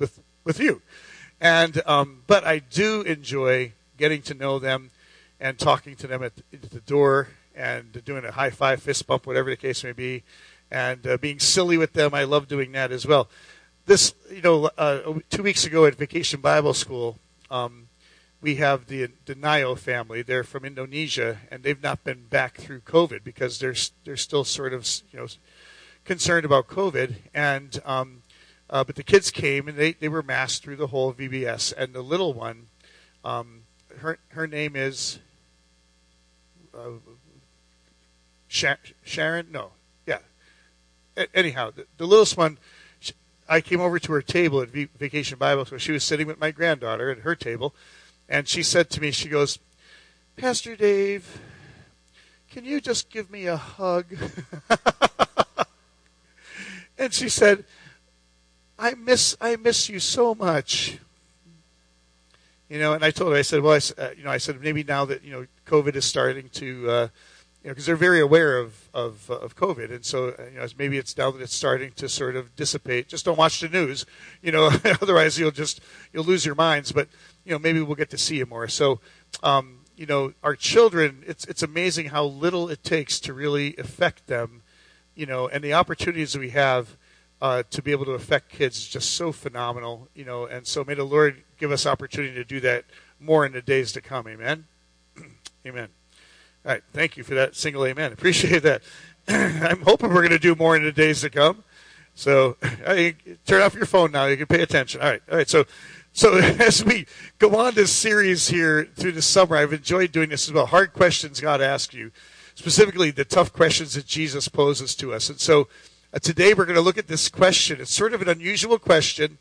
with with you. And um, but I do enjoy getting to know them and talking to them at the, at the door and doing a high five, fist bump, whatever the case may be, and uh, being silly with them. I love doing that as well. This, you know, uh, two weeks ago at Vacation Bible School, um, we have the Denio family. They're from Indonesia, and they've not been back through COVID because they're they're still sort of you know concerned about COVID. And um, uh, but the kids came and they, they were masked through the whole VBS. And the little one, um, her her name is uh, Sharon. No, yeah. A- anyhow, the, the littlest one. I came over to her table at Vacation Bible School. She was sitting with my granddaughter at her table, and she said to me, she goes, Pastor Dave, can you just give me a hug? and she said, I miss I miss you so much. You know, and I told her, I said, well, I, uh, you know, I said maybe now that you know COVID is starting to, uh, you know, because they're very aware of of uh, of COVID, and so uh, you know maybe it's now that it's starting to sort of dissipate. Just don't watch the news, you know, otherwise you'll just you'll lose your minds. But you know, maybe we'll get to see you more. So, um, you know, our children, it's it's amazing how little it takes to really affect them, you know, and the opportunities that we have uh, to be able to affect kids is just so phenomenal, you know. And so, may the Lord give us opportunity to do that more in the days to come. Amen. amen. All right, thank you for that single amen. Appreciate that. I'm hoping we're going to do more in the days to come. So, turn off your phone now. You can pay attention. All right, all right. So, so as we go on this series here through the summer, I've enjoyed doing this as well. Hard questions God asks you, specifically the tough questions that Jesus poses to us. And so today we're going to look at this question. It's sort of an unusual question.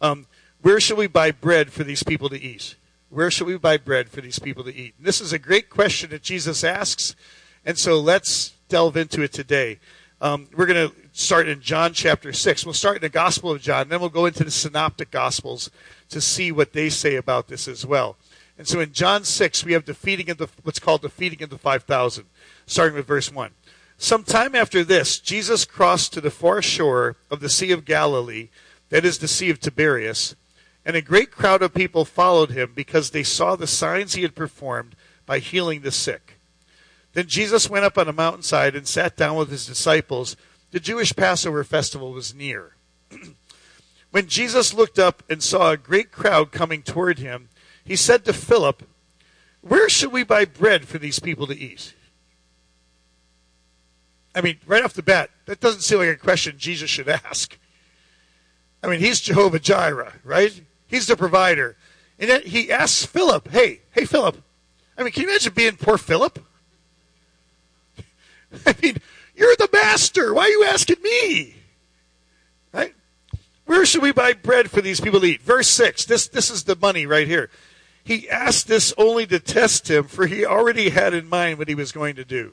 Um, where shall we buy bread for these people to eat? Where shall we buy bread for these people to eat? And this is a great question that Jesus asks. And so let's delve into it today. Um, we're going to start in John chapter 6. We'll start in the Gospel of John, then we'll go into the Synoptic Gospels to see what they say about this as well. And so in John 6, we have the feeding of the, what's called the feeding of the 5,000, starting with verse 1. Some time after this, Jesus crossed to the far shore of the Sea of Galilee, that is the Sea of Tiberias, and a great crowd of people followed him because they saw the signs he had performed by healing the sick. Then Jesus went up on a mountainside and sat down with his disciples. The Jewish Passover festival was near. When Jesus looked up and saw a great crowd coming toward him, he said to Philip, Where should we buy bread for these people to eat? I mean, right off the bat, that doesn't seem like a question Jesus should ask. I mean, he's Jehovah Jireh, right? He's the provider. And then he asks Philip, Hey, hey, Philip. I mean, can you imagine being poor Philip? I mean, you're the master. Why are you asking me? Right? Where should we buy bread for these people to eat? Verse 6. This, this is the money right here. He asked this only to test him, for he already had in mind what he was going to do.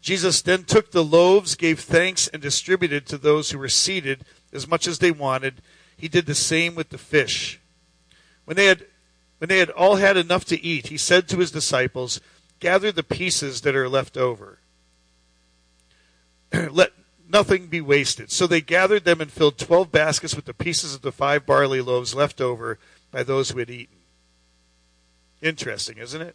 Jesus then took the loaves, gave thanks, and distributed to those who were seated as much as they wanted. He did the same with the fish. When they had when they had all had enough to eat, he said to his disciples, Gather the pieces that are left over. Let nothing be wasted. So they gathered them and filled twelve baskets with the pieces of the five barley loaves left over by those who had eaten. Interesting, isn't it?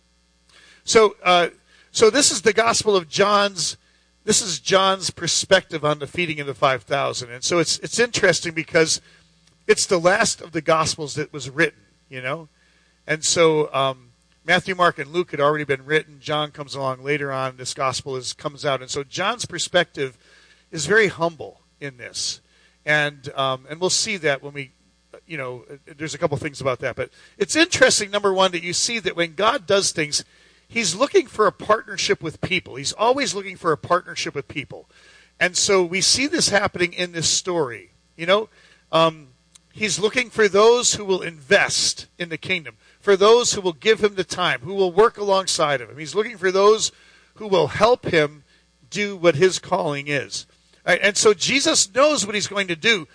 So, uh, so this is the Gospel of John's. This is John's perspective on the feeding of the five thousand, and so it's it's interesting because it's the last of the Gospels that was written. You know, and so um, Matthew, Mark, and Luke had already been written. John comes along later on. This gospel is comes out, and so John's perspective is very humble in this, and um, and we'll see that when we, you know, there's a couple things about that, but it's interesting. Number one, that you see that when God does things, He's looking for a partnership with people. He's always looking for a partnership with people, and so we see this happening in this story. You know, um, he's looking for those who will invest in the kingdom, for those who will give him the time, who will work alongside of him. He's looking for those who will help him do what his calling is. Right? And so Jesus knows what he's going to do,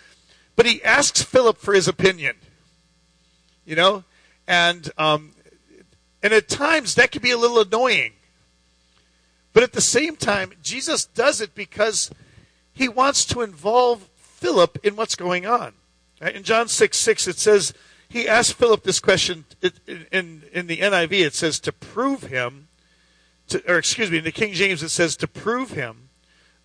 but he asks Philip for his opinion. You know, and um, and at times that can be a little annoying. But at the same time, Jesus does it because he wants to involve Philip in what's going on. In John 6 6, it says, he asked Philip this question in, in, in the NIV, it says to prove him, to, or excuse me, in the King James it says to prove him.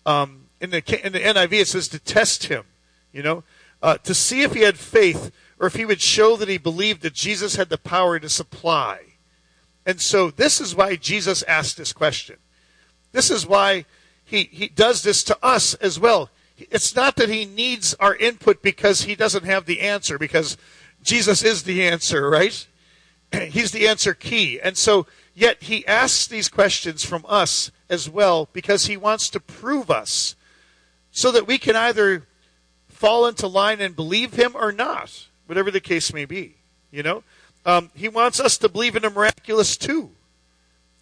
Um, in the in the NIV it says to test him. You know, uh, to see if he had faith or if he would show that he believed that Jesus had the power to supply. And so this is why Jesus asked this question. This is why he, he does this to us as well. It's not that he needs our input because he doesn't have the answer, because Jesus is the answer, right? He's the answer key. And so, yet he asks these questions from us as well because he wants to prove us so that we can either fall into line and believe him or not, whatever the case may be. You know, um, he wants us to believe in the miraculous too.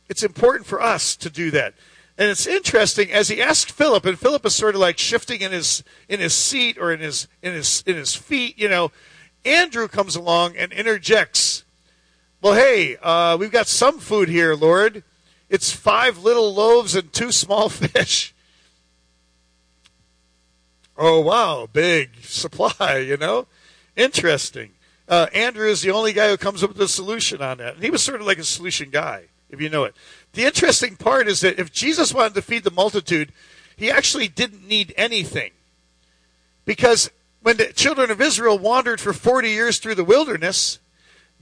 It's important for us to do that. And it's interesting as he asked Philip, and Philip is sort of like shifting in his in his seat or in his in his in his feet. You know, Andrew comes along and interjects. Well, hey, uh, we've got some food here, Lord. It's five little loaves and two small fish. Oh, wow, big supply, you know? Interesting. Uh, Andrew is the only guy who comes up with a solution on that. And he was sort of like a solution guy, if you know it. The interesting part is that if Jesus wanted to feed the multitude, he actually didn't need anything. Because when the children of Israel wandered for 40 years through the wilderness,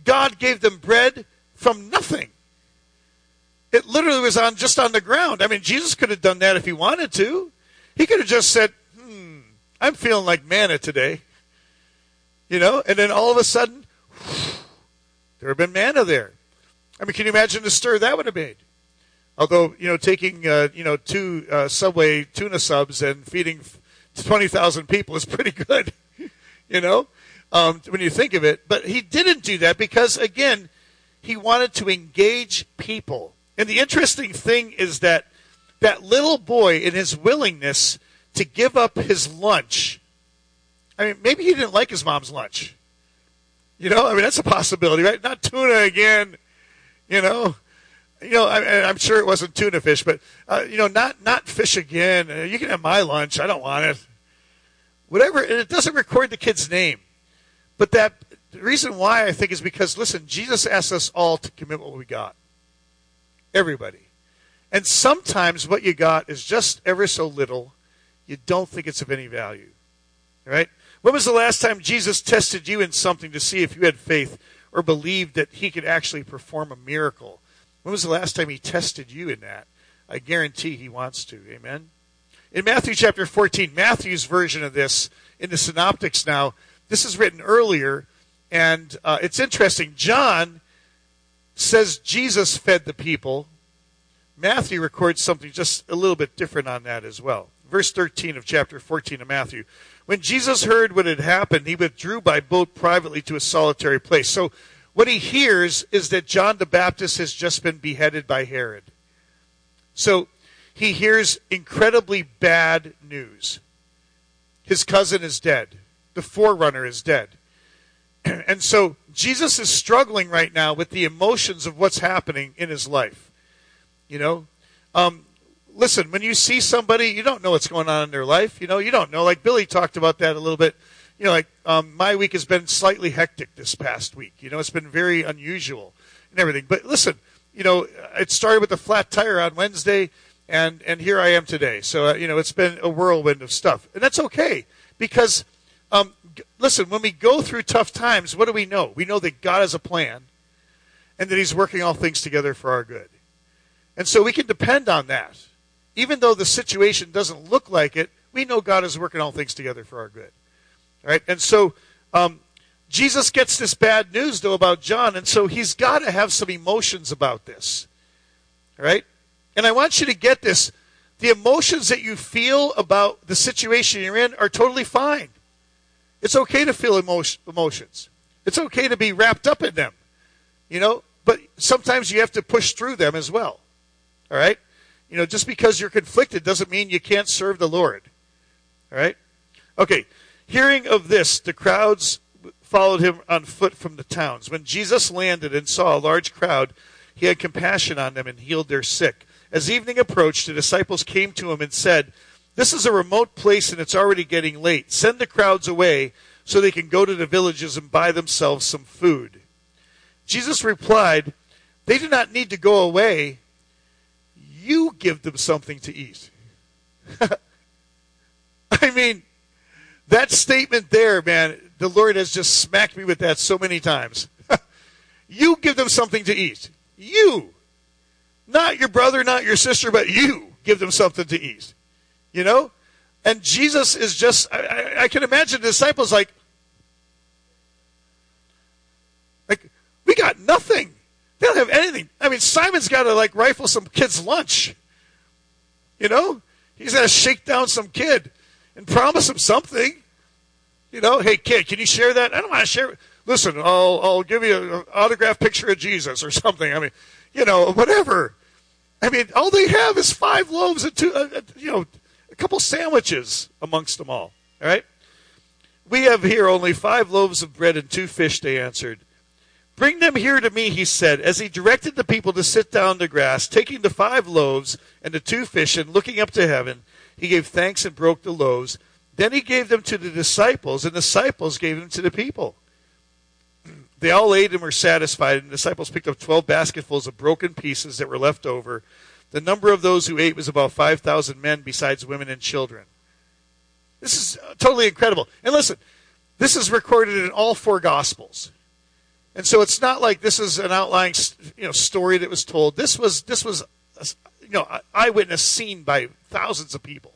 God gave them bread from nothing. It literally was on just on the ground. I mean, Jesus could have done that if he wanted to. He could have just said, "Hmm, I'm feeling like manna today." You know, and then all of a sudden, there have been manna there. I mean, can you imagine the stir that would have made? Although, you know, taking, uh, you know, two uh, Subway tuna subs and feeding 20,000 people is pretty good, you know, um, when you think of it. But he didn't do that because, again, he wanted to engage people. And the interesting thing is that that little boy, in his willingness to give up his lunch, I mean, maybe he didn't like his mom's lunch. You know, I mean, that's a possibility, right? Not tuna again, you know you know, I, am sure it wasn't tuna fish, but uh, you know, not not fish again. Uh, you can have my lunch. I don't want it. Whatever. It doesn't record the kid's name, but that the reason why I think is because listen, Jesus asked us all to commit what we got. Everybody, and sometimes what you got is just ever so little. You don't think it's of any value, right? When was the last time Jesus tested you in something to see if you had faith or believed that He could actually perform a miracle? When was the last time he tested you in that? I guarantee he wants to. Amen. In Matthew chapter 14, Matthew's version of this in the synoptics now, this is written earlier, and uh, it's interesting. John says Jesus fed the people. Matthew records something just a little bit different on that as well. Verse 13 of chapter 14 of Matthew. When Jesus heard what had happened, he withdrew by boat privately to a solitary place. So what he hears is that John the Baptist has just been beheaded by Herod. So he hears incredibly bad news. His cousin is dead, the forerunner is dead. And so Jesus is struggling right now with the emotions of what's happening in his life. You know, um, listen, when you see somebody, you don't know what's going on in their life. You know, you don't know. Like Billy talked about that a little bit you know, like um, my week has been slightly hectic this past week. You know, it's been very unusual and everything. But listen, you know, it started with a flat tire on Wednesday, and and here I am today. So uh, you know, it's been a whirlwind of stuff, and that's okay because, um, listen, when we go through tough times, what do we know? We know that God has a plan, and that He's working all things together for our good, and so we can depend on that, even though the situation doesn't look like it. We know God is working all things together for our good. Right? And so um, Jesus gets this bad news, though, about John, and so he's got to have some emotions about this. Right? And I want you to get this. The emotions that you feel about the situation you're in are totally fine. It's okay to feel emotion, emotions. It's okay to be wrapped up in them. You know, but sometimes you have to push through them as well. All right? You know, just because you're conflicted doesn't mean you can't serve the Lord. All right? Okay. Hearing of this, the crowds followed him on foot from the towns. When Jesus landed and saw a large crowd, he had compassion on them and healed their sick. As evening approached, the disciples came to him and said, This is a remote place and it's already getting late. Send the crowds away so they can go to the villages and buy themselves some food. Jesus replied, They do not need to go away. You give them something to eat. I mean, that statement there, man, the Lord has just smacked me with that so many times. you give them something to eat. You. Not your brother, not your sister, but you give them something to eat. You know? And Jesus is just, I, I, can imagine the disciples like, like, we got nothing. They don't have anything. I mean, Simon's got to like rifle some kid's lunch. You know? He's got to shake down some kid and promise him something. You know, hey kid, can you share that? I don't want to share. Listen, I'll I'll give you an autograph picture of Jesus or something. I mean, you know, whatever. I mean, all they have is five loaves and two, uh, uh you know, a couple sandwiches amongst them all. All right. We have here only five loaves of bread and two fish. They answered. Bring them here to me, he said, as he directed the people to sit down to grass, taking the five loaves and the two fish, and looking up to heaven, he gave thanks and broke the loaves then he gave them to the disciples, and the disciples gave them to the people. They all ate and were satisfied, and the disciples picked up 12 basketfuls of broken pieces that were left over. The number of those who ate was about 5,000 men, besides women and children. This is uh, totally incredible. And listen, this is recorded in all four Gospels. And so it's not like this is an outlying you know, story that was told. This was, this was uh, you know, eyewitness seen by thousands of people.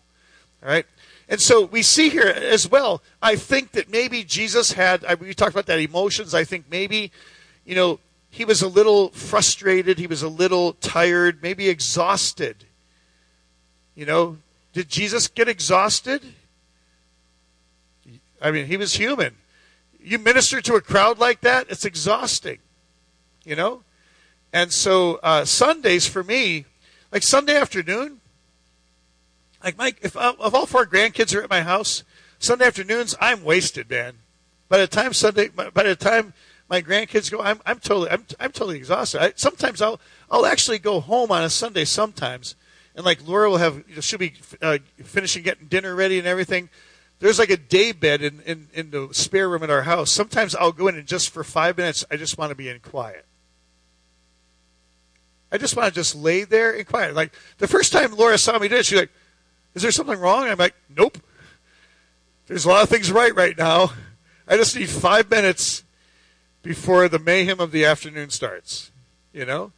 All right? And so we see here as well, I think that maybe Jesus had, we talked about that emotions. I think maybe, you know, he was a little frustrated. He was a little tired, maybe exhausted. You know, did Jesus get exhausted? I mean, he was human. You minister to a crowd like that, it's exhausting. You know? And so uh, Sundays for me, like Sunday afternoon, like Mike, if, uh, if all four grandkids are at my house Sunday afternoons, I'm wasted, man. By the time Sunday, by the time my grandkids go, I'm I'm totally I'm I'm totally exhausted. I, sometimes I'll I'll actually go home on a Sunday sometimes, and like Laura will have she'll be uh, finishing getting dinner ready and everything. There's like a day bed in, in in the spare room at our house. Sometimes I'll go in and just for five minutes I just want to be in quiet. I just want to just lay there in quiet. Like the first time Laura saw me do it, she's like, is there something wrong? I'm like, Nope. There's a lot of things right right now. I just need five minutes before the mayhem of the afternoon starts. You know?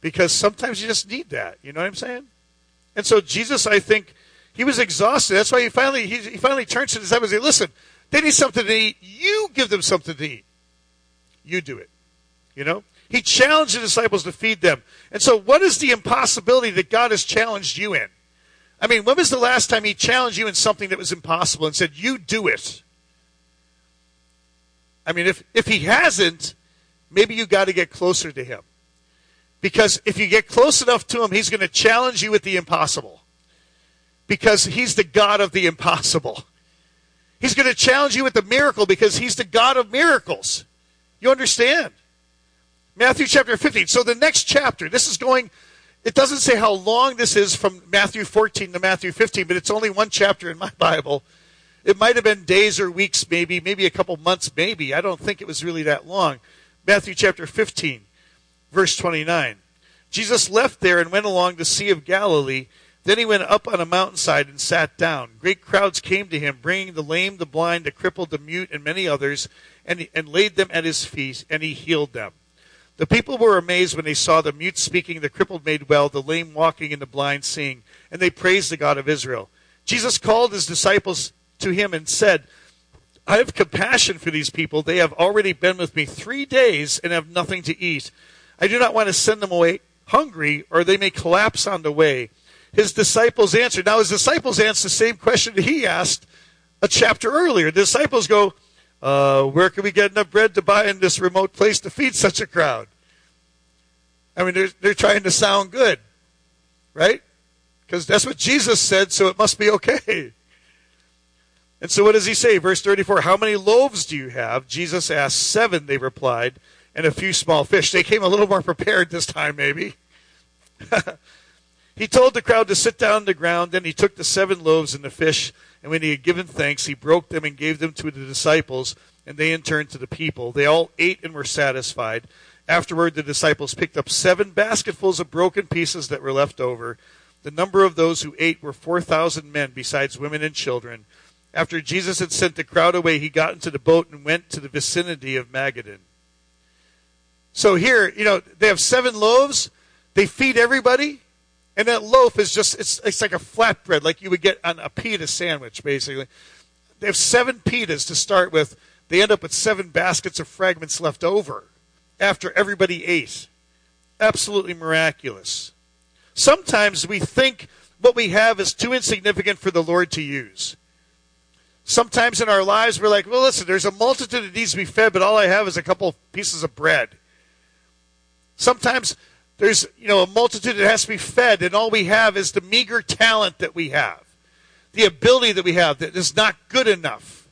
Because sometimes you just need that. You know what I'm saying? And so Jesus, I think, he was exhausted. That's why he finally he, he finally turns to the disciples and says, Listen, they need something to eat. You give them something to eat. You do it. You know? He challenged the disciples to feed them. And so, what is the impossibility that God has challenged you in? I mean, when was the last time he challenged you in something that was impossible and said, You do it? I mean, if, if he hasn't, maybe you got to get closer to him. Because if you get close enough to him, he's going to challenge you with the impossible. Because he's the God of the impossible. He's going to challenge you with the miracle because he's the God of miracles. You understand? Matthew chapter 15. So the next chapter, this is going it doesn't say how long this is from Matthew 14 to Matthew 15, but it's only one chapter in my Bible. It might have been days or weeks, maybe, maybe a couple months, maybe. I don't think it was really that long. Matthew chapter 15, verse 29. Jesus left there and went along the Sea of Galilee. Then he went up on a mountainside and sat down. Great crowds came to him, bringing the lame, the blind, the crippled, the mute, and many others, and, and laid them at his feet, and he healed them. The people were amazed when they saw the mute speaking, the crippled made well, the lame walking, and the blind seeing, and they praised the God of Israel. Jesus called his disciples to him and said, I have compassion for these people. They have already been with me three days and have nothing to eat. I do not want to send them away hungry, or they may collapse on the way. His disciples answered. Now, his disciples asked the same question he asked a chapter earlier. The disciples go, uh, where can we get enough bread to buy in this remote place to feed such a crowd? I mean, they're, they're trying to sound good, right? Because that's what Jesus said, so it must be okay. And so what does he say? Verse 34 How many loaves do you have? Jesus asked. Seven, they replied, and a few small fish. They came a little more prepared this time, maybe. he told the crowd to sit down on the ground. Then he took the seven loaves and the fish, and when he had given thanks, he broke them and gave them to the disciples, and they in turn to the people. They all ate and were satisfied. Afterward, the disciples picked up seven basketfuls of broken pieces that were left over. The number of those who ate were 4,000 men, besides women and children. After Jesus had sent the crowd away, he got into the boat and went to the vicinity of Magadan. So here, you know, they have seven loaves. They feed everybody. And that loaf is just, it's, it's like a flatbread, like you would get on a pita sandwich, basically. They have seven pitas to start with. They end up with seven baskets of fragments left over after everybody ate. Absolutely miraculous. Sometimes we think what we have is too insignificant for the Lord to use. Sometimes in our lives, we're like, well, listen, there's a multitude that needs to be fed, but all I have is a couple pieces of bread. Sometimes there's, you know, a multitude that has to be fed, and all we have is the meager talent that we have, the ability that we have that is not good enough.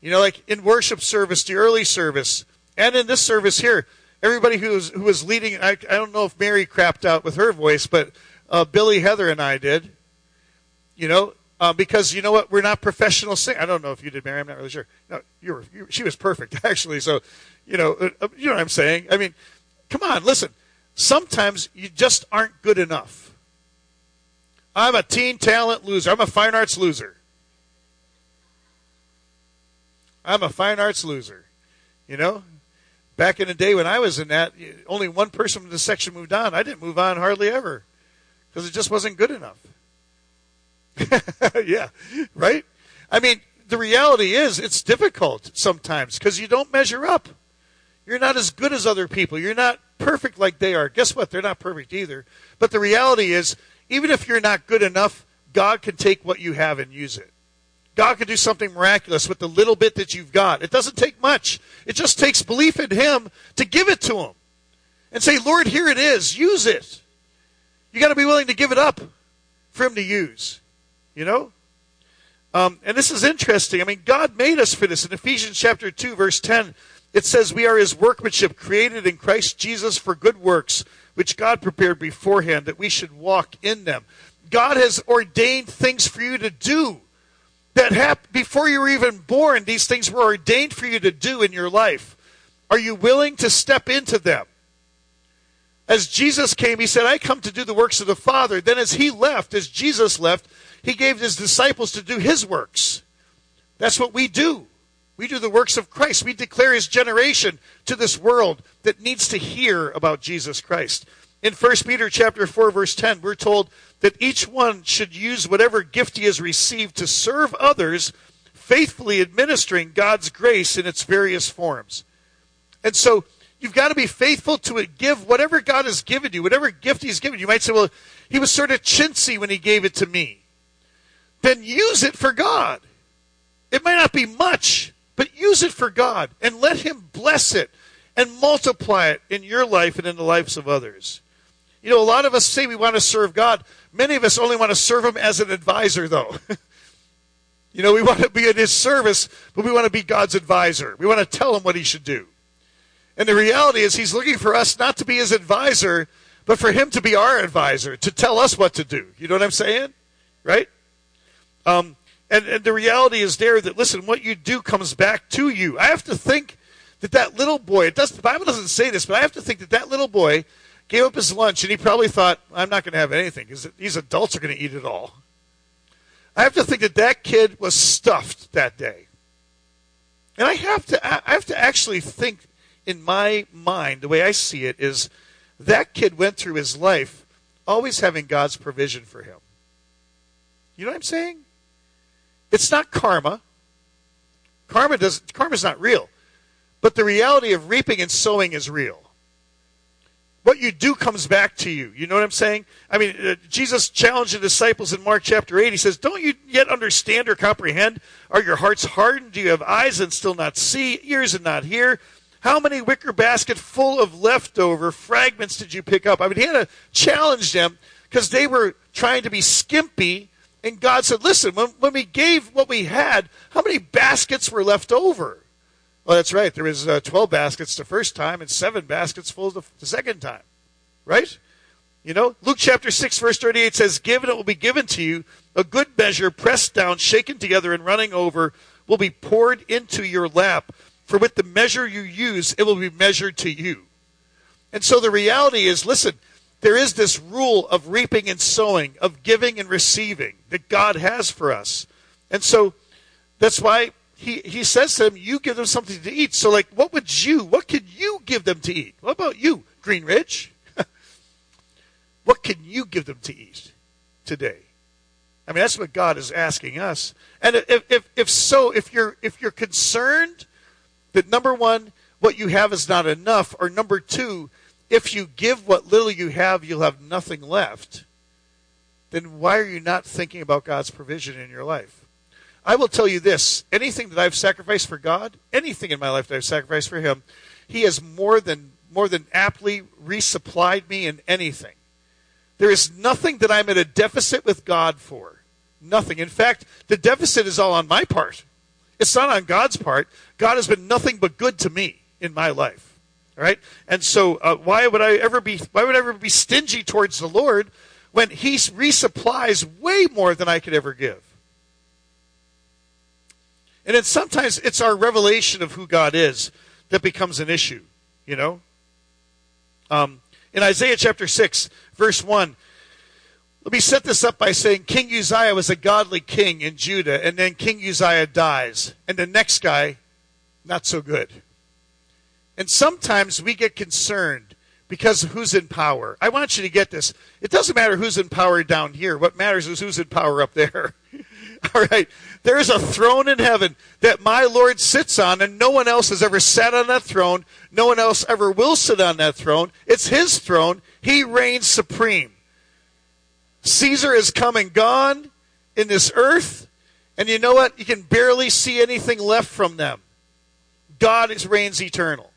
You know, like in worship service, the early service, and in this service here, everybody who was, who was leading, I, I don't know if Mary crapped out with her voice, but uh, Billy, Heather, and I did. You know, uh, because you know what? We're not professional singers. I don't know if you did, Mary. I'm not really sure. No, you were. You, she was perfect, actually. So, you know, uh, uh, you know what I'm saying. I mean, come on, listen. Sometimes you just aren't good enough. I'm a teen talent loser. I'm a fine arts loser. I'm a fine arts loser. You know, back in the day when I was in that, only one person from the section moved on. I didn't move on hardly ever because it just wasn't good enough. yeah, right? I mean, the reality is it's difficult sometimes because you don't measure up. You're not as good as other people. You're not perfect like they are. Guess what? They're not perfect either. But the reality is, even if you're not good enough, God can take what you have and use it. God can do something miraculous with the little bit that you've got. It doesn't take much. It just takes belief in Him to give it to Him. And say, Lord, here it is. Use it. You got to be willing to give it up for Him to use. You know? Um, and this is interesting. I mean, God made us for this. In Ephesians chapter 2, verse 10, it says, We are his workmanship, created in Christ Jesus for good works, which God prepared beforehand that we should walk in them. God has ordained things for you to do that hap- before you were even born, these things were ordained for you to do in your life. Are you willing to step into them? As Jesus came, he said, I come to do the works of the Father. Then as he left, as Jesus left, he gave his disciples to do his works. That's what we do. We do the works of Christ. We declare his generation to this world that needs to hear about Jesus Christ. In 1 Peter chapter 4 verse 10, we're told that each one should use whatever gift he has received to serve others, faithfully administering God's grace in its various forms. And so you've got to be faithful to give whatever God has given you, whatever gift he's given you. You might say, well, he was sort of chintzy when he gave it to me then use it for God. It may not be much, but use it for God and let Him bless it and multiply it in your life and in the lives of others. You know, a lot of us say we want to serve God. Many of us only want to serve Him as an advisor, though. you know, we want to be at His service, but we want to be God's advisor. We want to tell Him what He should do. And the reality is, He's looking for us not to be His advisor, but for Him to be our advisor, to tell us what to do. You know what I'm saying? Right? Um, and, and the reality is there that, listen, what you do comes back to you. I have to think that that little boy, it does, the Bible doesn't say this, but I have to think that that little boy gave up his lunch and he probably thought, I'm not going to have anything because these adults are going to eat it all. I have to think that that kid was stuffed that day. And I have to, I have to actually think in my mind, the way I see it is that kid went through his life always having God's provision for him. You know what I'm saying? It's not karma. Karma does karma's not real. But the reality of reaping and sowing is real. what you do comes back to you. You know what I'm saying? I mean, uh, Jesus challenged the disciples in Mark chapter 8. He says, Don't you yet understand or comprehend? Are your hearts hardened? Do you have eyes and still not see, ears and not hear? How many wicker baskets full of leftover fragments did you pick up? I mean, he had to challenge them because they were trying to be skimpy. And God said, Listen, when, when we gave what we had, how many baskets were left over? Well, that's right. There was uh, 12 baskets the first time and seven baskets full the, the second time. Right? You know, Luke chapter 6, verse 38 says, Given it will be given to you, a good measure, pressed down, shaken together, and running over, will be poured into your lap. For with the measure you use, it will be measured to you. And so the reality is listen, there is this rule of reaping and sowing, of giving and receiving that God has for us. And so that's why he, he says to them, You give them something to eat. So, like, what would you, what could you give them to eat? What about you, Green Ridge? what can you give them to eat today? I mean, that's what God is asking us. And if, if, if so, if you're, if you're concerned that number one, what you have is not enough, or number two, if you give what little you have, you'll have nothing left, then why are you not thinking about God's provision in your life? I will tell you this anything that I've sacrificed for God, anything in my life that I've sacrificed for Him, He has more than, more than aptly resupplied me in anything. There is nothing that I'm at a deficit with God for. Nothing. In fact, the deficit is all on my part. It's not on God's part. God has been nothing but good to me in my life. Right? And so uh, why would I ever be why would I ever be stingy towards the Lord when he resupplies way more than I could ever give? And then sometimes it's our revelation of who God is that becomes an issue, you know? Um, in Isaiah chapter 6, verse 1, let me set this up by saying King Uzziah was a godly king in Judah, and then King Uzziah dies. And the next guy, not so good. And sometimes we get concerned because who's in power. I want you to get this. It doesn't matter who's in power down here. What matters is who's in power up there. All right. There is a throne in heaven that my Lord sits on, and no one else has ever sat on that throne. No one else ever will sit on that throne. It's his throne. He reigns supreme. Caesar is come and gone in this earth, and you know what? You can barely see anything left from them. God is reigns eternal.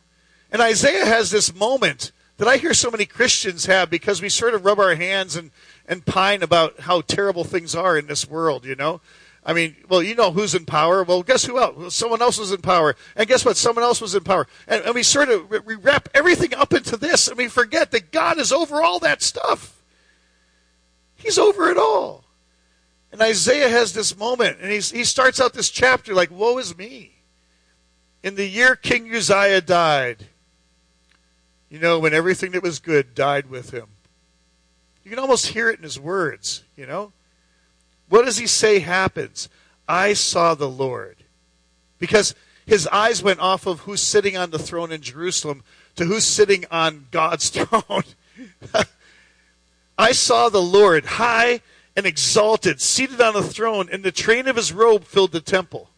And Isaiah has this moment that I hear so many Christians have because we sort of rub our hands and and pine about how terrible things are in this world, you know? I mean, well, you know who's in power. Well, guess who else? Someone else was in power. And guess what? Someone else was in power. And, and we sort of we wrap everything up into this, and we forget that God is over all that stuff. He's over it all. And Isaiah has this moment, and he's, he starts out this chapter like, Woe is me. In the year King Uzziah died, you know, when everything that was good died with him. You can almost hear it in his words, you know? What does he say happens? I saw the Lord. Because his eyes went off of who's sitting on the throne in Jerusalem to who's sitting on God's throne. I saw the Lord high and exalted, seated on a throne, and the train of his robe filled the temple.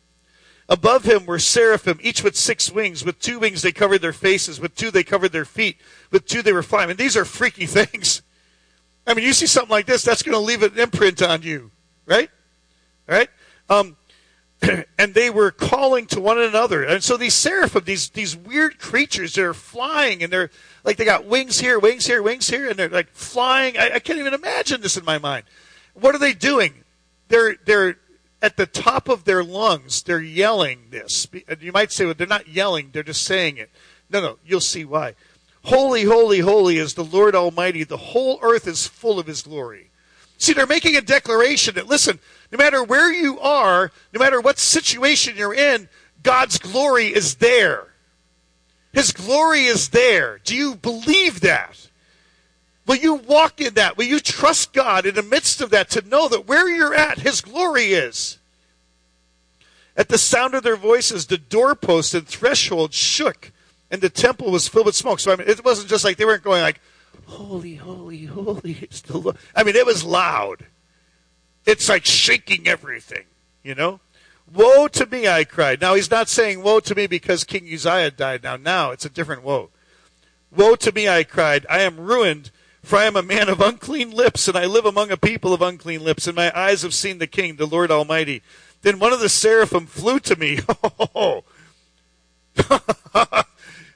Above him were seraphim, each with six wings. With two wings they covered their faces, with two they covered their feet, with two they were flying. And these are freaky things. I mean, you see something like this, that's going to leave an imprint on you, right? Right? Um, and they were calling to one another. And so these seraphim, these these weird creatures, they're flying and they're like they got wings here, wings here, wings here, and they're like flying. I, I can't even imagine this in my mind. What are they doing? They're they're at the top of their lungs. They're yelling this. Uh, you might say, well, they're not yelling; they're just saying it. No, no, you'll see why. Holy, holy, holy is the Lord Almighty. The whole earth is full of his glory. See, they're making a declaration that, listen, no matter where you are, no matter what situation you're in, God's glory is there. His glory is there. Do you believe that? Will you walk in that? Will you trust God in the midst of that to know that where you're at, His glory is? At the sound of their voices, the doorpost and threshold shook and the temple was filled with smoke. So I mean, it wasn't just like they weren't going like, "Holy, holy, holy!" I mean, it was loud. It's like shaking everything, you know. Woe to me, I cried. Now he's not saying woe to me because King Uzziah died. Now, now it's a different woe. Woe to me, I cried. I am ruined, for I am a man of unclean lips, and I live among a people of unclean lips, and my eyes have seen the King, the Lord Almighty. Then one of the seraphim flew to me.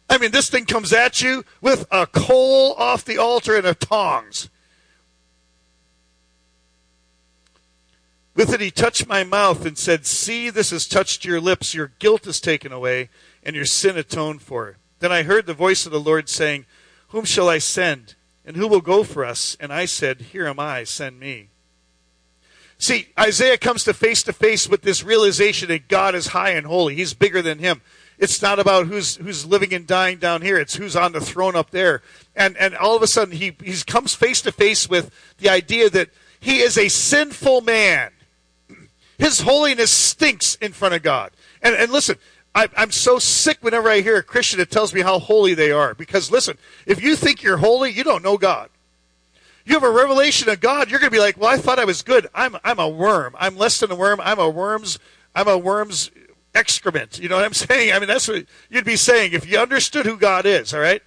I mean, this thing comes at you with a coal off the altar and a tongs. With it, he touched my mouth and said, See, this has touched your lips. Your guilt is taken away, and your sin atoned for. Then I heard the voice of the Lord saying, Whom shall I send? And who will go for us? And I said, Here am I, send me. See, Isaiah comes to face to face with this realization that God is high and holy. He's bigger than him. It's not about who's who's living and dying down here. It's who's on the throne up there. And and all of a sudden he he comes face to face with the idea that he is a sinful man his holiness stinks in front of God. And, and listen, I, I'm so sick whenever I hear a Christian that tells me how holy they are. Because listen, if you think you're holy, you don't know God. You have a revelation of God, you're going to be like, well, I thought I was good. I'm, I'm a worm. I'm less than a worm. I'm a worm's, I'm a worm's excrement. You know what I'm saying? I mean, that's what you'd be saying if you understood who God is, all right?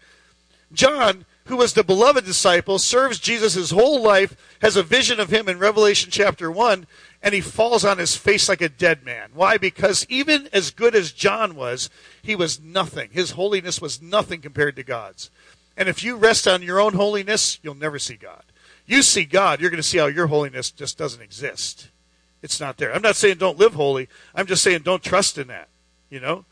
John, who was the beloved disciple, serves Jesus his whole life, has a vision of him in Revelation chapter 1, and he falls on his face like a dead man. Why? Because even as good as John was, he was nothing. His holiness was nothing compared to God's. And if you rest on your own holiness, you'll never see God. You see God, you're going to see how your holiness just doesn't exist. It's not there. I'm not saying don't live holy. I'm just saying don't trust in that. You know?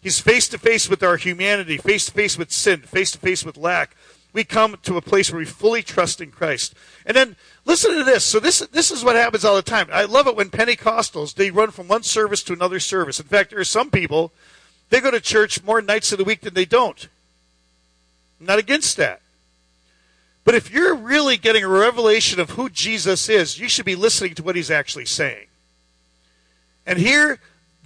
He's face to face with our humanity, face to face with sin, face to face with lack. We come to a place where we fully trust in Christ. And then Listen to this. So this this is what happens all the time. I love it when Pentecostals they run from one service to another service. In fact, there are some people they go to church more nights of the week than they don't. I'm not against that. But if you're really getting a revelation of who Jesus is, you should be listening to what he's actually saying. And here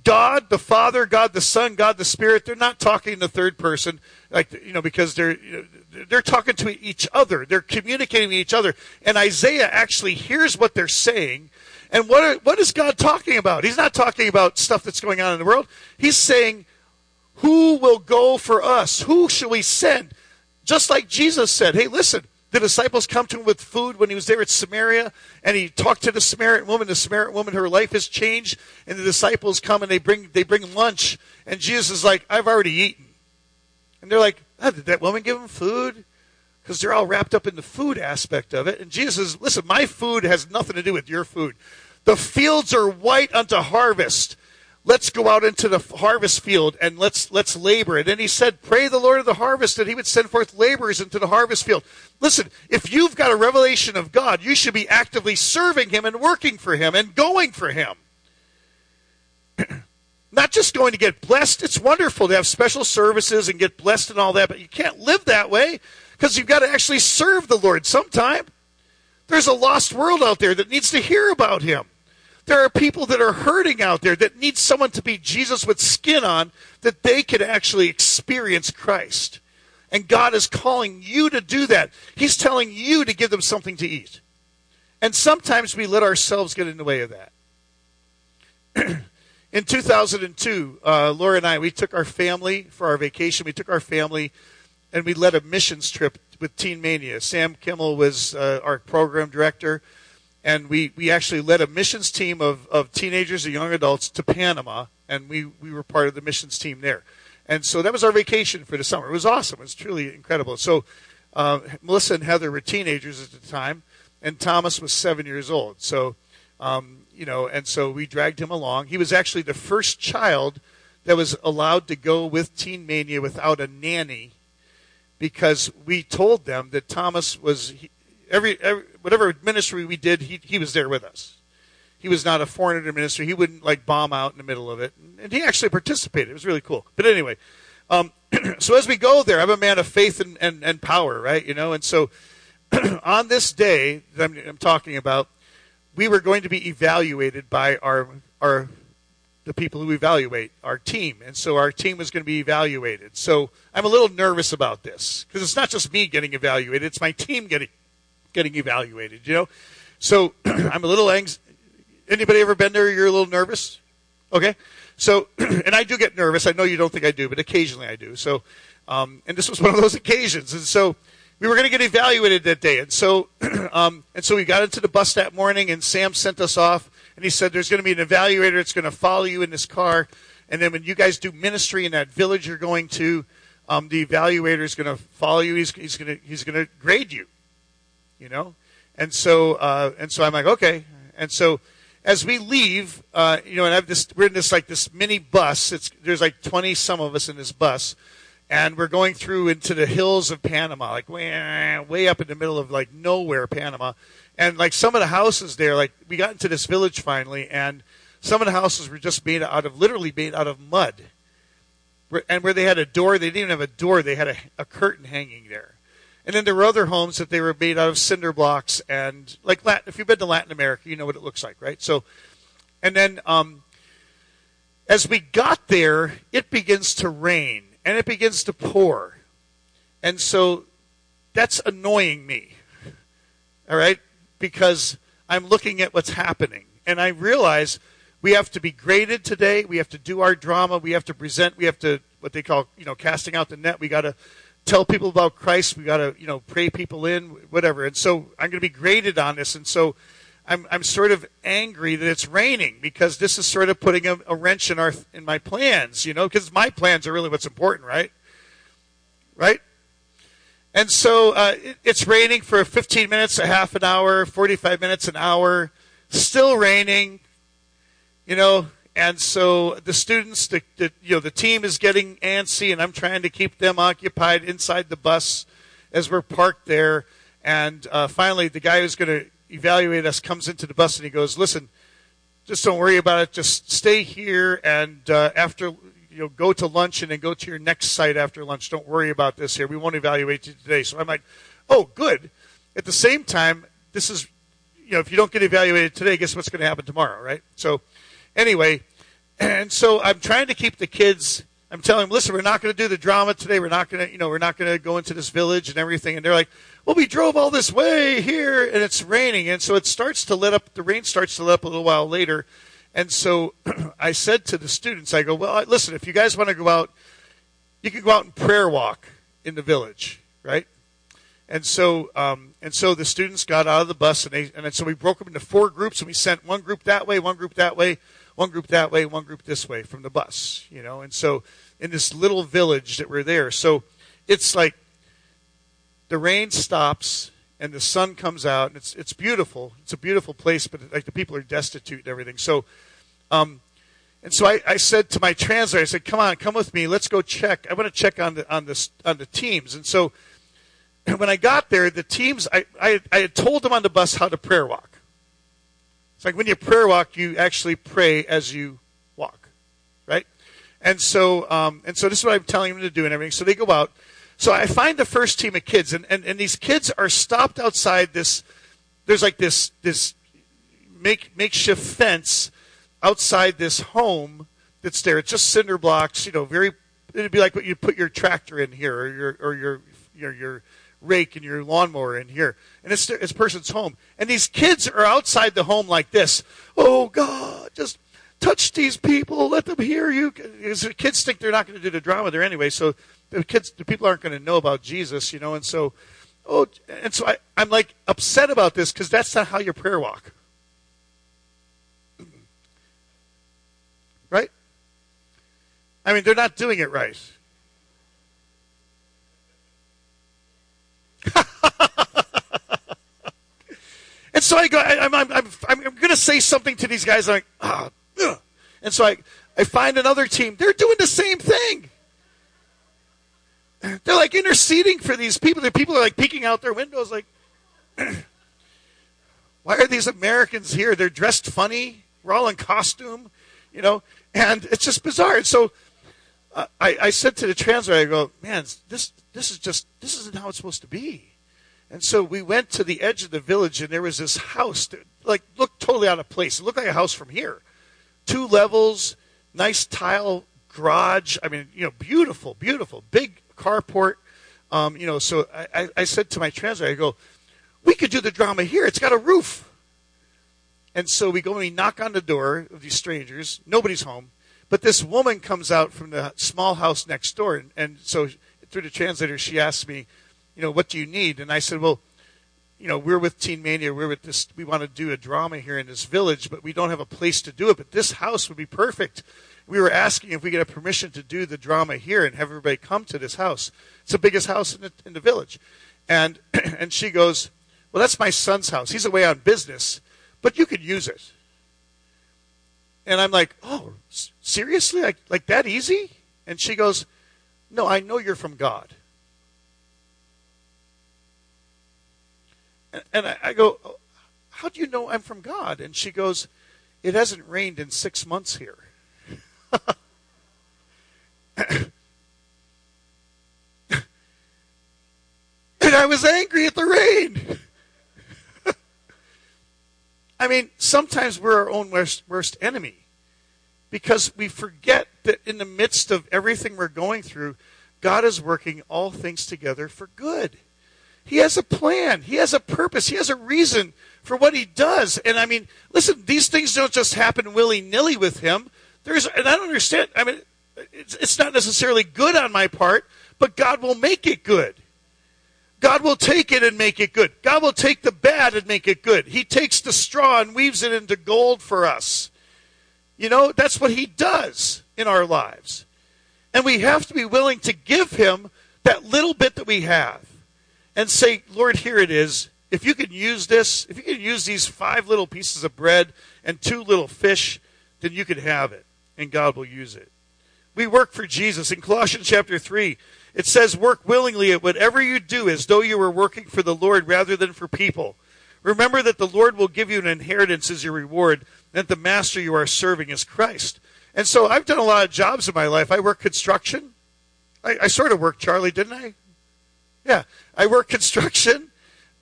God the Father, God the Son, God the Spirit, they're not talking in the third person, like you know, because they're they're talking to each other, they're communicating with each other, and Isaiah actually hears what they're saying. And what are, what is God talking about? He's not talking about stuff that's going on in the world. He's saying, "Who will go for us? Who shall we send?" Just like Jesus said, "Hey, listen, the disciples come to him with food when he was there at Samaria, and he talked to the Samaritan woman. The Samaritan woman, her life has changed, and the disciples come and they bring they bring lunch, and Jesus is like, "I've already eaten," and they're like, oh, "Did that woman give him food?" Because they're all wrapped up in the food aspect of it. And Jesus says, "Listen, my food has nothing to do with your food. The fields are white unto harvest." Let's go out into the harvest field and let's let's labor. And then he said, pray the Lord of the harvest that he would send forth laborers into the harvest field. Listen, if you've got a revelation of God, you should be actively serving him and working for him and going for him. Not just going to get blessed. It's wonderful to have special services and get blessed and all that, but you can't live that way because you've got to actually serve the Lord sometime. There's a lost world out there that needs to hear about him. There are people that are hurting out there that need someone to be Jesus with skin on that they can actually experience Christ. And God is calling you to do that. He's telling you to give them something to eat. And sometimes we let ourselves get in the way of that. in 2002, uh, Laura and I, we took our family for our vacation. We took our family and we led a missions trip with Teen Mania. Sam Kimmel was uh, our program director and we, we actually led a missions team of, of teenagers and young adults to Panama, and we, we were part of the missions team there. And so that was our vacation for the summer. It was awesome. It was truly incredible. So uh, Melissa and Heather were teenagers at the time, and Thomas was seven years old. So, um, you know, and so we dragged him along. He was actually the first child that was allowed to go with Teen Mania without a nanny because we told them that Thomas was every, every whatever ministry we did, he he was there with us. He was not a foreigner ministry. He wouldn't like bomb out in the middle of it, and he actually participated. It was really cool. But anyway, um, so as we go there, I'm a man of faith and, and, and power, right? You know, and so on this day that I'm, I'm talking about, we were going to be evaluated by our our the people who evaluate our team. And so our team was going to be evaluated. So I'm a little nervous about this because it's not just me getting evaluated, it's my team getting getting evaluated, you know? So I'm a little anxious. Anybody ever been there? You're a little nervous? Okay. So, and I do get nervous. I know you don't think I do, but occasionally I do. So, um, and this was one of those occasions. And so we were going to get evaluated that day. And so, um, and so we got into the bus that morning and Sam sent us off and he said, there's going to be an evaluator that's going to follow you in this car. And then when you guys do ministry in that village you're going to, um, the evaluator is going to follow you. He's, he's going to, he's going to grade you, you know? And so, uh, and so I'm like, okay. And so, as we leave, uh, you know, and I've this, we're in this like this mini bus. It's there's like twenty some of us in this bus, and we're going through into the hills of Panama, like way, way up in the middle of like nowhere, Panama, and like some of the houses there, like we got into this village finally, and some of the houses were just made out of literally made out of mud, and where they had a door, they didn't even have a door; they had a, a curtain hanging there. And then there were other homes that they were made out of cinder blocks and like Latin, if you've been to Latin America, you know what it looks like, right? So, and then um, as we got there, it begins to rain and it begins to pour, and so that's annoying me. All right, because I'm looking at what's happening and I realize we have to be graded today. We have to do our drama. We have to present. We have to what they call you know casting out the net. We got to tell people about Christ. We got to, you know, pray people in, whatever. And so I'm going to be graded on this. And so I'm, I'm sort of angry that it's raining because this is sort of putting a, a wrench in our in my plans, you know, because my plans are really what's important, right? Right? And so uh, it, it's raining for 15 minutes, a half an hour, 45 minutes, an hour. Still raining. You know, and so the students, the, the, you know, the team is getting antsy, and I'm trying to keep them occupied inside the bus as we're parked there. And uh, finally, the guy who's going to evaluate us comes into the bus and he goes, "Listen, just don't worry about it. Just stay here, and uh, after you know, go to lunch, and then go to your next site after lunch. Don't worry about this here. We won't evaluate you today." So I'm like, "Oh, good." At the same time, this is, you know, if you don't get evaluated today, guess what's going to happen tomorrow, right? So anyway, and so I'm trying to keep the kids. I'm telling them, listen, we're not going to do the drama today. We're not going to, you know, we're not going to go into this village and everything. And they're like, well, we drove all this way here, and it's raining, and so it starts to let up. The rain starts to let up a little while later, and so I said to the students, I go, well, listen, if you guys want to go out, you can go out and prayer walk in the village, right? And so, um, and so the students got out of the bus, and they, and so we broke them into four groups, and we sent one group that way, one group that way one group that way, one group this way from the bus, you know. And so in this little village that we're there, so it's like the rain stops and the sun comes out, and it's it's beautiful. It's a beautiful place, but like the people are destitute and everything. So, um, and so I, I said to my translator, I said, "Come on, come with me. Let's go check. I want to check on the on the on the teams." And so when I got there, the teams I, I I had told them on the bus how to prayer walk. It's like when you prayer walk, you actually pray as you walk, right? And so, um, and so this is what I'm telling them to do and everything. So they go out. So I find the first team of kids, and, and, and these kids are stopped outside this. There's like this this make makeshift fence outside this home that's there. It's just cinder blocks, you know, very. It'd be like what you put your tractor in here, or your or your your your rake and your lawnmower in here. And it's it's person's home. And these kids are outside the home like this. Oh God, just touch these people, let them hear you. Because the kids think they're not going to do the drama there anyway. So the kids, the people aren't going to know about Jesus, you know. And so, oh, and so I, I'm like upset about this because that's not how your prayer walk. Right? I mean, they're not doing it right. And so I go, I, am I'm, I'm, I'm going to say something to these guys. I'm like, ah, ugh. and so I, I find another team. They're doing the same thing. They're like interceding for these people. The people are like peeking out their windows, like, why are these Americans here? They're dressed funny. We're all in costume, you know, and it's just bizarre. And so uh, I, I said to the translator, I go, man, this this is just this isn't how it's supposed to be. And so we went to the edge of the village, and there was this house that like looked totally out of place. It looked like a house from here, two levels, nice tile garage. I mean, you know, beautiful, beautiful, big carport. Um, you know, so I, I said to my translator, I go, we could do the drama here. It's got a roof. And so we go and we knock on the door of these strangers. Nobody's home. But this woman comes out from the small house next door, and, and so through the translator, she asked me, you know, what do you need? And I said, well, you know, we're with Teen Mania. We're with this. We want to do a drama here in this village, but we don't have a place to do it. But this house would be perfect. We were asking if we get a permission to do the drama here and have everybody come to this house. It's the biggest house in the, in the village. And and she goes, well, that's my son's house. He's away on business, but you could use it. And I'm like, oh, seriously, like like that easy? And she goes, no, I know you're from God. And I, I go, How do you know I'm from God? And she goes, It hasn't rained in six months here. and I was angry at the rain. I mean, sometimes we're our own worst, worst enemy because we forget that in the midst of everything we're going through, God is working all things together for good. He has a plan. He has a purpose. He has a reason for what he does. And I mean, listen, these things don't just happen willy nilly with him. There's, and I don't understand. I mean, it's, it's not necessarily good on my part, but God will make it good. God will take it and make it good. God will take the bad and make it good. He takes the straw and weaves it into gold for us. You know, that's what He does in our lives. And we have to be willing to give Him that little bit that we have and say, Lord, here it is. If you can use this, if you can use these five little pieces of bread and two little fish, then you can have it, and God will use it. We work for Jesus. In Colossians chapter 3, it says, Work willingly at whatever you do as though you were working for the Lord rather than for people. Remember that the Lord will give you an inheritance as your reward, and that the master you are serving is Christ. And so I've done a lot of jobs in my life. I work construction. I, I sort of worked, Charlie, didn't I? Yeah, I work construction.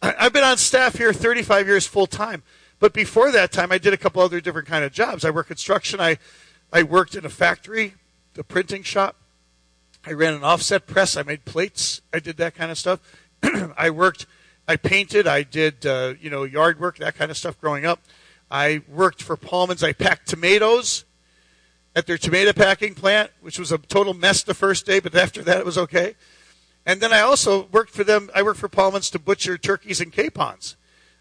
I've been on staff here 35 years full time. But before that time, I did a couple other different kind of jobs. I worked construction. I, I worked in a factory, the printing shop. I ran an offset press. I made plates. I did that kind of stuff. I worked. I painted. I did uh, you know yard work, that kind of stuff. Growing up, I worked for Palmans. I packed tomatoes at their tomato packing plant, which was a total mess the first day, but after that it was okay. And then I also worked for them. I worked for Paulman's to butcher turkeys and capons.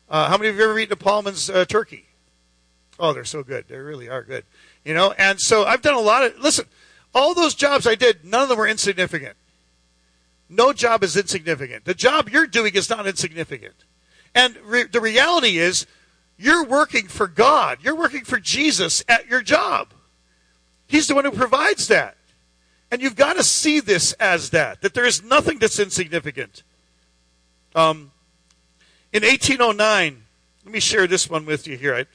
Uh, how many of you have ever eaten a Paulman's uh, turkey? Oh, they're so good. They really are good. You know, and so I've done a lot of. Listen, all those jobs I did, none of them were insignificant. No job is insignificant. The job you're doing is not insignificant. And re- the reality is, you're working for God. You're working for Jesus at your job. He's the one who provides that. And you've got to see this as that, that there is nothing that's insignificant. Um, in 1809, let me share this one with you here. I,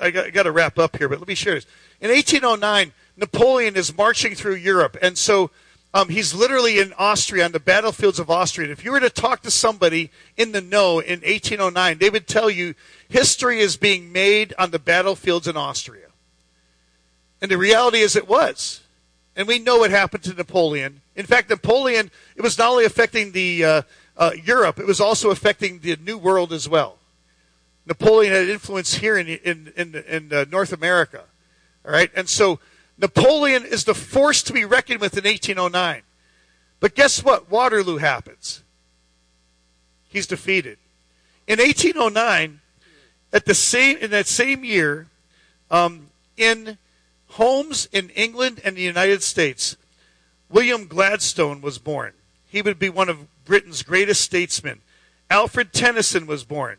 I got, I got to wrap up here, but let me share this. In 1809, Napoleon is marching through Europe, and so um, he's literally in Austria, on the battlefields of Austria. And if you were to talk to somebody in the know in 1809, they would tell you history is being made on the battlefields in Austria. And the reality is it was. And we know what happened to Napoleon. In fact, Napoleon, it was not only affecting the uh, uh, Europe, it was also affecting the New World as well. Napoleon had influence here in in in, in uh, North America. All right, and so Napoleon is the force to be reckoned with in 1809. But guess what? Waterloo happens. He's defeated. In 1809, at the same in that same year, um, in homes in England and the United States, William Gladstone was born. He would be one of Britain's greatest statesmen. Alfred Tennyson was born.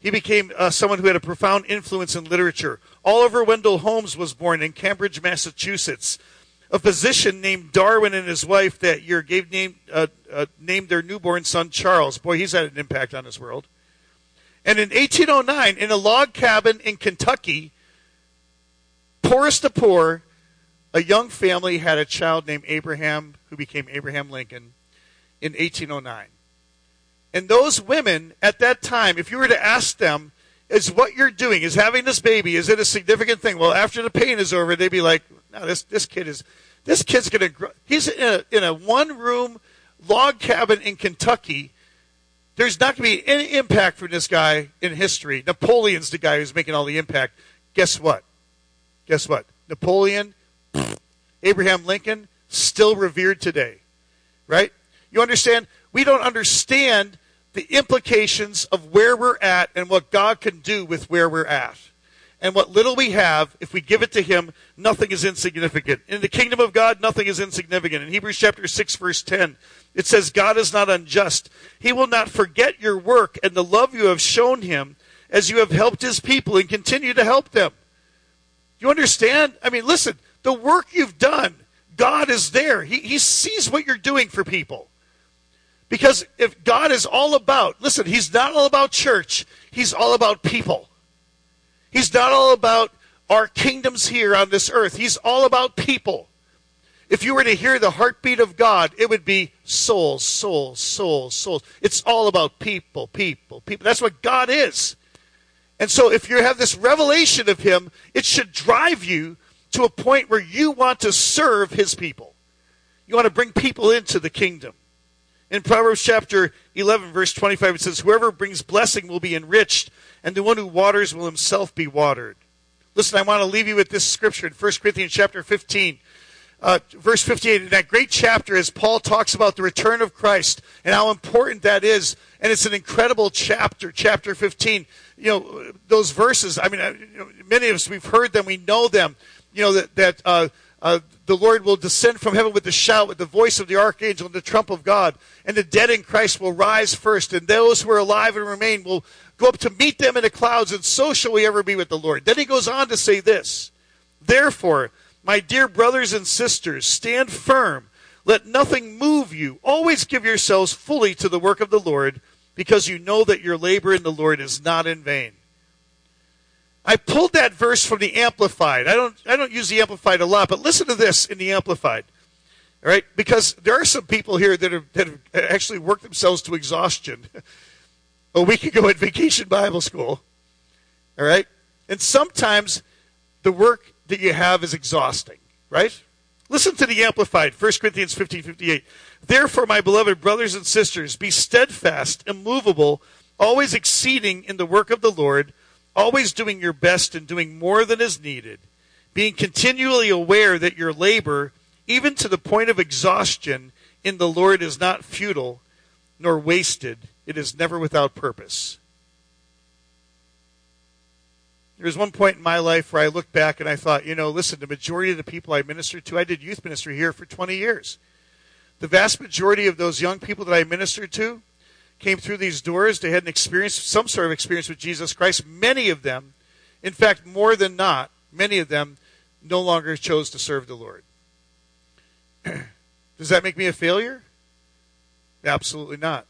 He became uh, someone who had a profound influence in literature. Oliver Wendell Holmes was born in Cambridge, Massachusetts. A physician named Darwin and his wife that year gave name, uh, uh, named their newborn son Charles. Boy, he's had an impact on this world. And in 1809, in a log cabin in Kentucky, poorest of poor, a young family had a child named Abraham who became Abraham Lincoln in 1809. And those women at that time, if you were to ask them, is what you're doing, is having this baby, is it a significant thing? Well, after the pain is over, they'd be like, no, this, this kid is, this kid's going to grow. He's in a, in a one room log cabin in Kentucky. There's not going to be any impact from this guy in history. Napoleon's the guy who's making all the impact. Guess what? Guess what? Napoleon Abraham Lincoln, still revered today. Right? You understand? We don't understand the implications of where we're at and what God can do with where we're at. And what little we have, if we give it to Him, nothing is insignificant. In the kingdom of God, nothing is insignificant. In Hebrews chapter 6, verse 10, it says, God is not unjust. He will not forget your work and the love you have shown Him as you have helped His people and continue to help them. You understand? I mean, listen, the work you've done, God is there. He, he sees what you're doing for people. Because if God is all about, listen, He's not all about church, He's all about people. He's not all about our kingdoms here on this earth, He's all about people. If you were to hear the heartbeat of God, it would be souls, souls, souls, souls. It's all about people, people, people. That's what God is. And so if you have this revelation of Him, it should drive you to a point where you want to serve His people. You want to bring people into the kingdom. In Proverbs chapter 11, verse 25, it says, Whoever brings blessing will be enriched, and the one who waters will himself be watered. Listen, I want to leave you with this scripture in 1 Corinthians chapter 15. Uh, verse 58, in that great chapter, as Paul talks about the return of Christ and how important that is, and it's an incredible chapter, chapter 15. You know, those verses, I mean, uh, many of us, we've heard them, we know them. You know, that, that uh, uh, the Lord will descend from heaven with a shout, with the voice of the archangel and the trump of God, and the dead in Christ will rise first, and those who are alive and remain will go up to meet them in the clouds, and so shall we ever be with the Lord. Then he goes on to say this Therefore, my dear brothers and sisters, stand firm. Let nothing move you. Always give yourselves fully to the work of the Lord, because you know that your labor in the Lord is not in vain. I pulled that verse from the Amplified. I don't, I don't use the Amplified a lot, but listen to this in the Amplified. All right? Because there are some people here that have, that have actually worked themselves to exhaustion a week ago at Vacation Bible School. All right? And sometimes the work that you have is exhausting, right? Listen to the Amplified, 1 Corinthians 15 58. Therefore, my beloved brothers and sisters, be steadfast, immovable, always exceeding in the work of the Lord always doing your best and doing more than is needed, being continually aware that your labor, even to the point of exhaustion, in the Lord is not futile nor wasted, it is never without purpose. There was one point in my life where I looked back and I thought, you know, listen, the majority of the people I ministered to, I did youth ministry here for 20 years. The vast majority of those young people that I ministered to, came through these doors, they had an experience, some sort of experience with Jesus Christ. Many of them, in fact, more than not, many of them no longer chose to serve the Lord. Does that make me a failure? Absolutely not.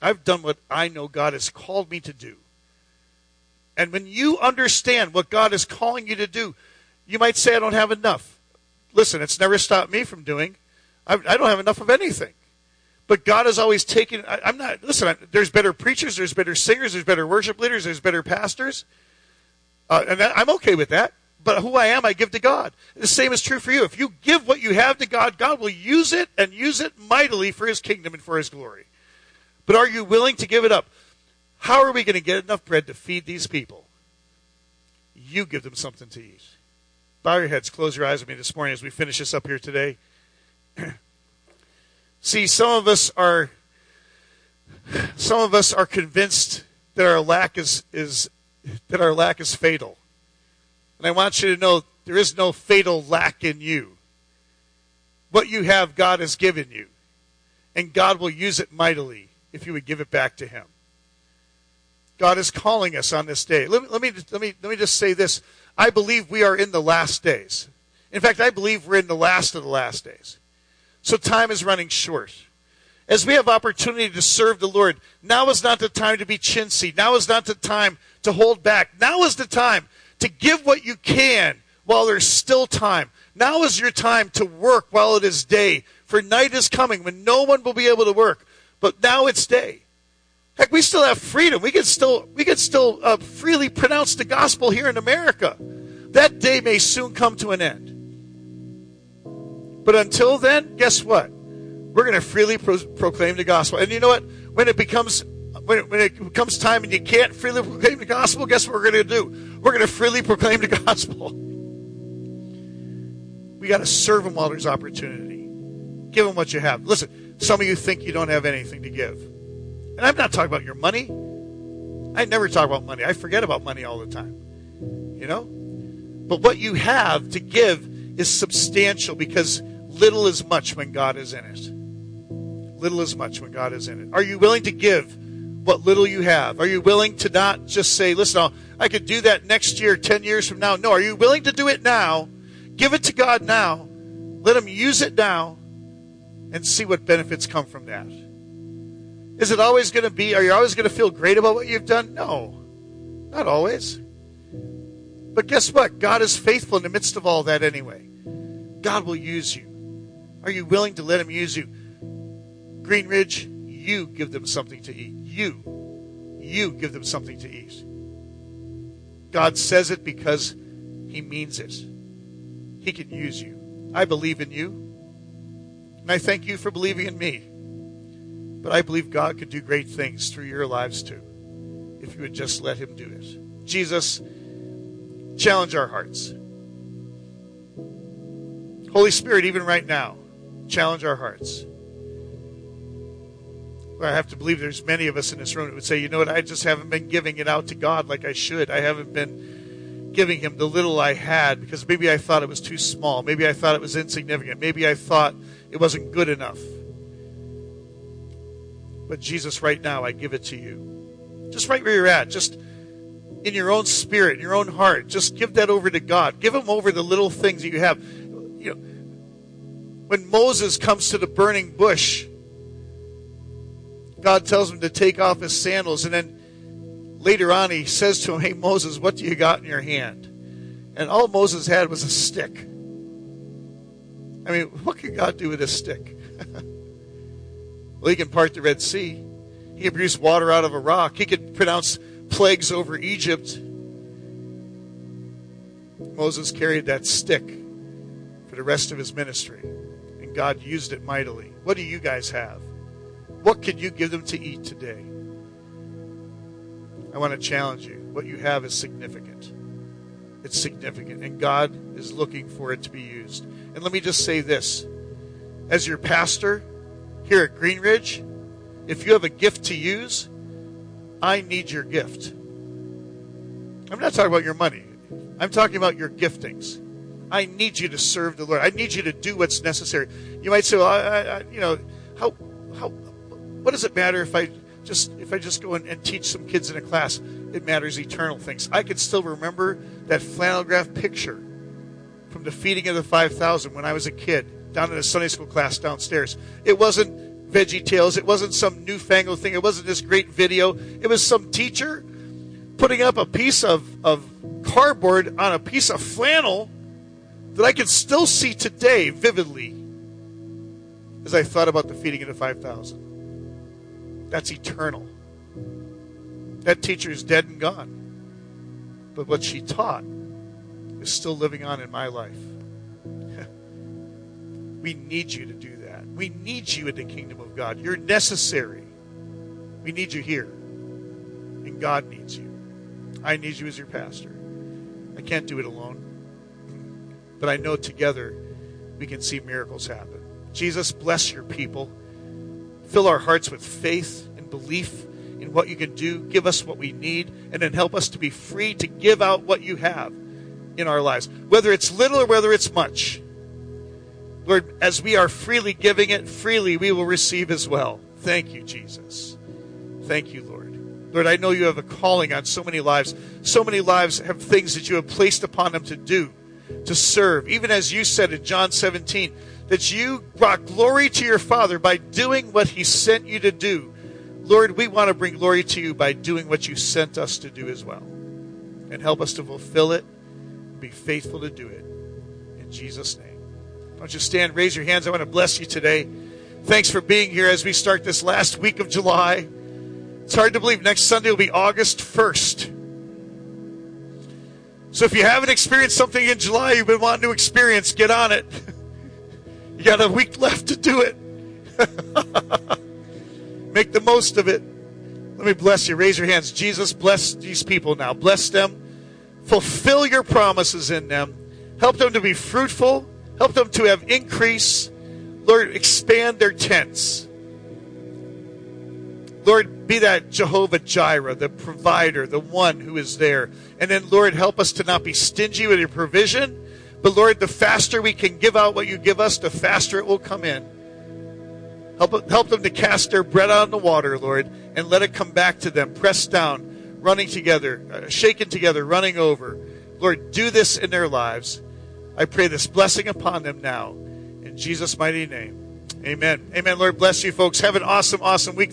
I've done what I know God has called me to do. And when you understand what God is calling you to do, you might say, I don't have enough. Listen, it's never stopped me from doing. I, I don't have enough of anything. But God has always taken. I, am not. Listen, I, there's better preachers, there's better singers, there's better worship leaders, there's better pastors, uh, and I'm okay with that. But who I am, I give to God. The same is true for you. If you give what you have to God, God will use it and use it mightily for His kingdom and for His glory. But are you willing to give it up? How are we going to get enough bread to feed these people? You give them something to eat. Bow your heads, close your eyes with me this morning as we finish this up here today. See, some of us are some of us are convinced that our lack is, is that our lack is fatal. And I want you to know there is no fatal lack in you. What you have, God has given you. And God will use it mightily if you would give it back to Him. God is calling us on this day. Let me, let me, let me, let me just say this. I believe we are in the last days. In fact, I believe we're in the last of the last days. So time is running short. As we have opportunity to serve the Lord, now is not the time to be chintzy. Now is not the time to hold back. Now is the time to give what you can while there's still time. Now is your time to work while it is day. For night is coming when no one will be able to work. But now it's day. Heck, we still have freedom. We can still we can still uh, freely pronounce the gospel here in America. That day may soon come to an end. But until then, guess what? We're going to freely pro- proclaim the gospel. And you know what? When it becomes when it, when it becomes time and you can't freely proclaim the gospel, guess what we're going to do? We're going to freely proclaim the gospel. We got to serve them while there's opportunity. Give them what you have. Listen, some of you think you don't have anything to give. And I'm not talking about your money. I never talk about money. I forget about money all the time. You know? But what you have to give is substantial because little is much when God is in it. Little is much when God is in it. Are you willing to give what little you have? Are you willing to not just say, listen, I could do that next year, 10 years from now? No. Are you willing to do it now? Give it to God now. Let Him use it now and see what benefits come from that. Is it always going to be, are you always going to feel great about what you've done? No, not always. But guess what? God is faithful in the midst of all that anyway. God will use you. Are you willing to let Him use you? Green Ridge, you give them something to eat. You. You give them something to eat. God says it because He means it. He can use you. I believe in you. And I thank you for believing in me. But I believe God could do great things through your lives too, if you would just let Him do it. Jesus, challenge our hearts. Holy Spirit, even right now, challenge our hearts. I have to believe there's many of us in this room that would say, you know what, I just haven't been giving it out to God like I should. I haven't been giving Him the little I had because maybe I thought it was too small. Maybe I thought it was insignificant. Maybe I thought it wasn't good enough. But Jesus, right now, I give it to you. Just right where you're at. Just in your own spirit, in your own heart. Just give that over to God. Give Him over the little things that you have. You know, when Moses comes to the burning bush, God tells him to take off his sandals, and then later on he says to him, Hey, Moses, what do you got in your hand? And all Moses had was a stick. I mean, what could God do with a stick? well, he can part the Red Sea. He can produce water out of a rock. He could pronounce plagues over Egypt. Moses carried that stick for the rest of his ministry, and God used it mightily. What do you guys have? What can you give them to eat today? I want to challenge you. What you have is significant. It's significant, and God is looking for it to be used. And let me just say this as your pastor here at Green Ridge, if you have a gift to use, I need your gift. I'm not talking about your money, I'm talking about your giftings. I need you to serve the Lord. I need you to do what's necessary. You might say, well, I, I, you know, how, how, what does it matter if I just if I just go and, teach some kids in a class? It matters eternal things. I can still remember that flannel graph picture from the feeding of the 5,000 when I was a kid down in a Sunday school class downstairs. It wasn't Veggie Tales. It wasn't some newfangled thing. It wasn't this great video. It was some teacher putting up a piece of, of cardboard on a piece of flannel that I can still see today vividly as I thought about the feeding of the 5,000. That's eternal. That teacher is dead and gone. But what she taught is still living on in my life. We need you to do that. We need you in the kingdom of God. You're necessary. We need you here. And God needs you. I need you as your pastor. I can't do it alone. But I know together we can see miracles happen. Jesus, bless your people. Fill our hearts with faith and belief in what you can do. Give us what we need, and then help us to be free to give out what you have in our lives, whether it's little or whether it's much. Lord, as we are freely giving it, freely we will receive as well. Thank you, Jesus. Thank you, Lord. Lord, I know you have a calling on so many lives. So many lives have things that you have placed upon them to do, to serve. Even as you said in John 17, that you brought glory to your Father by doing what He sent you to do. Lord, we want to bring glory to you by doing what you sent us to do as well. And help us to fulfill it, be faithful to do it. In Jesus' name. Don't you stand, raise your hands. I want to bless you today. Thanks for being here as we start this last week of July. It's hard to believe next Sunday will be August 1st. So if you haven't experienced something in July you've been wanting to experience, get on it. You got a week left to do it. Make the most of it. Let me bless you. Raise your hands. Jesus, bless these people now. Bless them. Fulfill your promises in them. Help them to be fruitful. Help them to have increase. Lord, expand their tents. Lord, be that Jehovah Jireh, the provider, the one who is there. And then, Lord, help us to not be stingy with your provision. But, Lord, the faster we can give out what you give us, the faster it will come in. Help, help them to cast their bread on the water, Lord, and let it come back to them, pressed down, running together, uh, shaken together, running over. Lord, do this in their lives. I pray this blessing upon them now. In Jesus' mighty name. Amen. Amen. Lord bless you, folks. Have an awesome, awesome week.